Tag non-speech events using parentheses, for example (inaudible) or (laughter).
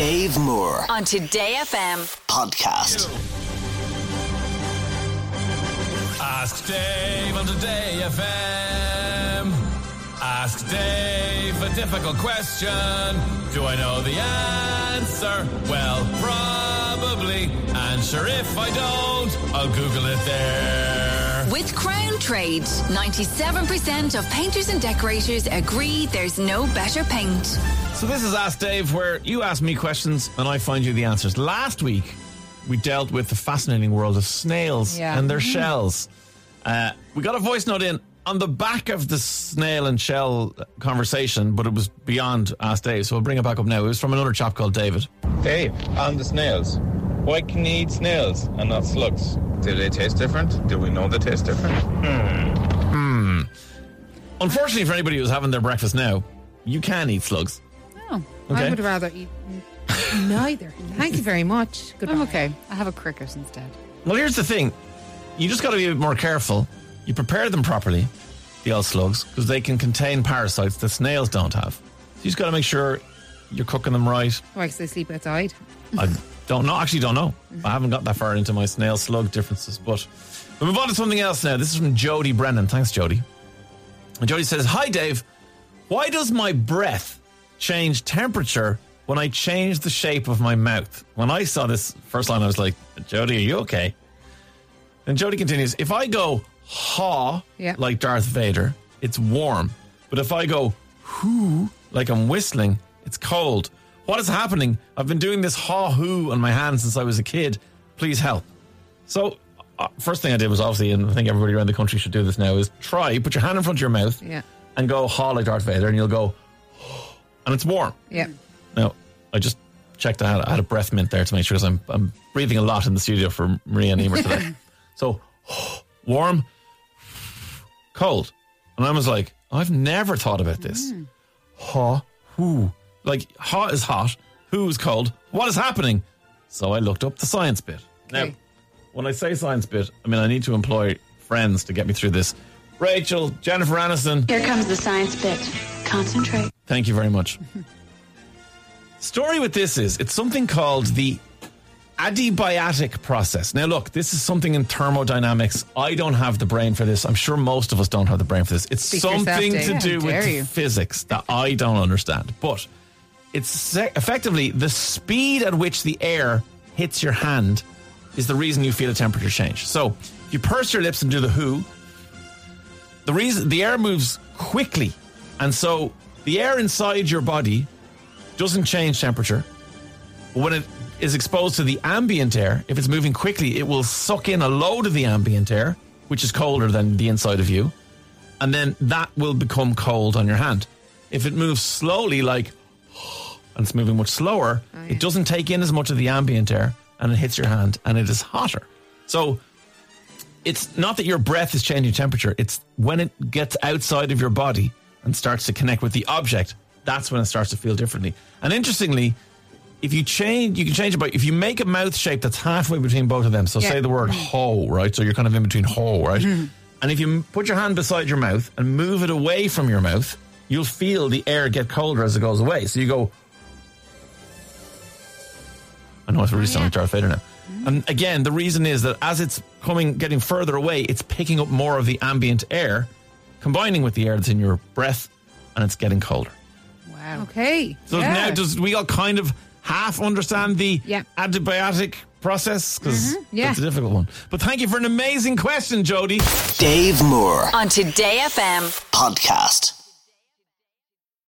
Dave Moore on Today FM. podcast. Ask Dave on Today FM. Ask Dave a difficult question. Do I know the answer? Well, probably. And sure, if I don't, I'll Google it there. With Crown Trade, 97% of painters and decorators agree there's no better paint. So this is Ask Dave, where you ask me questions and I find you the answers. Last week, we dealt with the fascinating world of snails Yeah. and their shells. Uh, we got a voice note in on the back of the snail and shell conversation, but it was beyond Ask Dave, so we'll bring it back up now. It was from another chap called David. Dave, on the snails. Why can you eat snails and not slugs? Do they taste different? Do we know they taste different? Hmm. Hmm. Unfortunately, for anybody who's having their breakfast now, you can eat slugs. Oh, Okay. I would rather eat neither. (laughs) Thank you very much. Goodbye. I'm okay. I have a cricket instead. Well, here's the thing. You just got to be a bit more careful. You prepare them properly, the old slugs, because they can contain parasites that snails don't have. So you just got to make sure you're cooking them right. Why, 'cause they sleep outside? I (laughs) don't know. Actually, don't know. I haven't got that far into my snail slug differences. But we move on to something else now. This is from Jody Brennan. Thanks, Jody. And Jody says, "Hi, Dave. Why does my breath change temperature when I change the shape of my mouth?" When I saw this first line, I was like, "Jody, are you okay?" And Jody continues, "If I go ha Yeah. like Darth Vader, it's warm. But if I go hoo like I'm whistling, it's cold. What is happening? I've been doing this ha hoo on my hand since I was a kid. Please help." So, uh, first thing I did was obviously, and I think everybody around the country should do this now, is try put your hand in front of your mouth Yeah. and go ha like Darth Vader, and you'll go, (gasps) and it's warm. Yeah. Now, I just checked. I had, I had a breath mint there to make sure because I'm I'm breathing a lot in the studio for Maria and Emer today. (laughs) so (gasps) warm, (sighs) cold, and I was like, I've never thought about this. Ha, who, like hot is hot, who is cold. What is happening? So I looked up the science bit. Now, Okay. when I say science bit, I mean I need to employ friends to get me through this. Rachel, Jennifer Aniston, Here comes the science bit. Concentrate. Thank you very much. Story with this is it's something called the adiabatic process. Now, look, this is something in thermodynamics. I don't have the brain for this. I'm sure most of us don't have the brain for this. It's Speak for yourself, something to do with you. physics that I don't understand. But it's effectively the speed at which the air hits your hand is the reason you feel a temperature change. So, if you purse your lips and do the who, the reason the air moves quickly, and so the air inside your body doesn't change temperature. When it is exposed to the ambient air, if it's moving quickly, it will suck in a load of the ambient air, which is colder than the inside of you, and then that will become cold on your hand. If it moves slowly, like (gasps) and it's moving much slower, oh, it doesn't take in as much of the ambient air and it hits your hand and it is hotter. So it's not that your breath is changing temperature, it's when it gets outside of your body and starts to connect with the object, that's when it starts to feel differently. And interestingly, if you change, you can change it by if you make a mouth shape that's halfway between both of them. So Yeah. say the word mm. ho, right? So you're kind of in between ho, right? Mm-hmm. And if you put your hand beside your mouth and move it away from your mouth, you'll feel the air get colder as it goes away. So you go. I know it's really oh, sounding like Darth Vader now. Mm-hmm. And again, the reason is that as it's coming, getting further away, it's picking up more of the ambient air, combining with the air that's in your breath, and it's getting colder. Wow. Okay. So yeah. now, does we all kind of half understand the Yeah. adiabatic process? Because mm-hmm. Yeah. it's a difficult one. But thank you for an amazing question, Jody. Dave Moore On Today FM. podcast.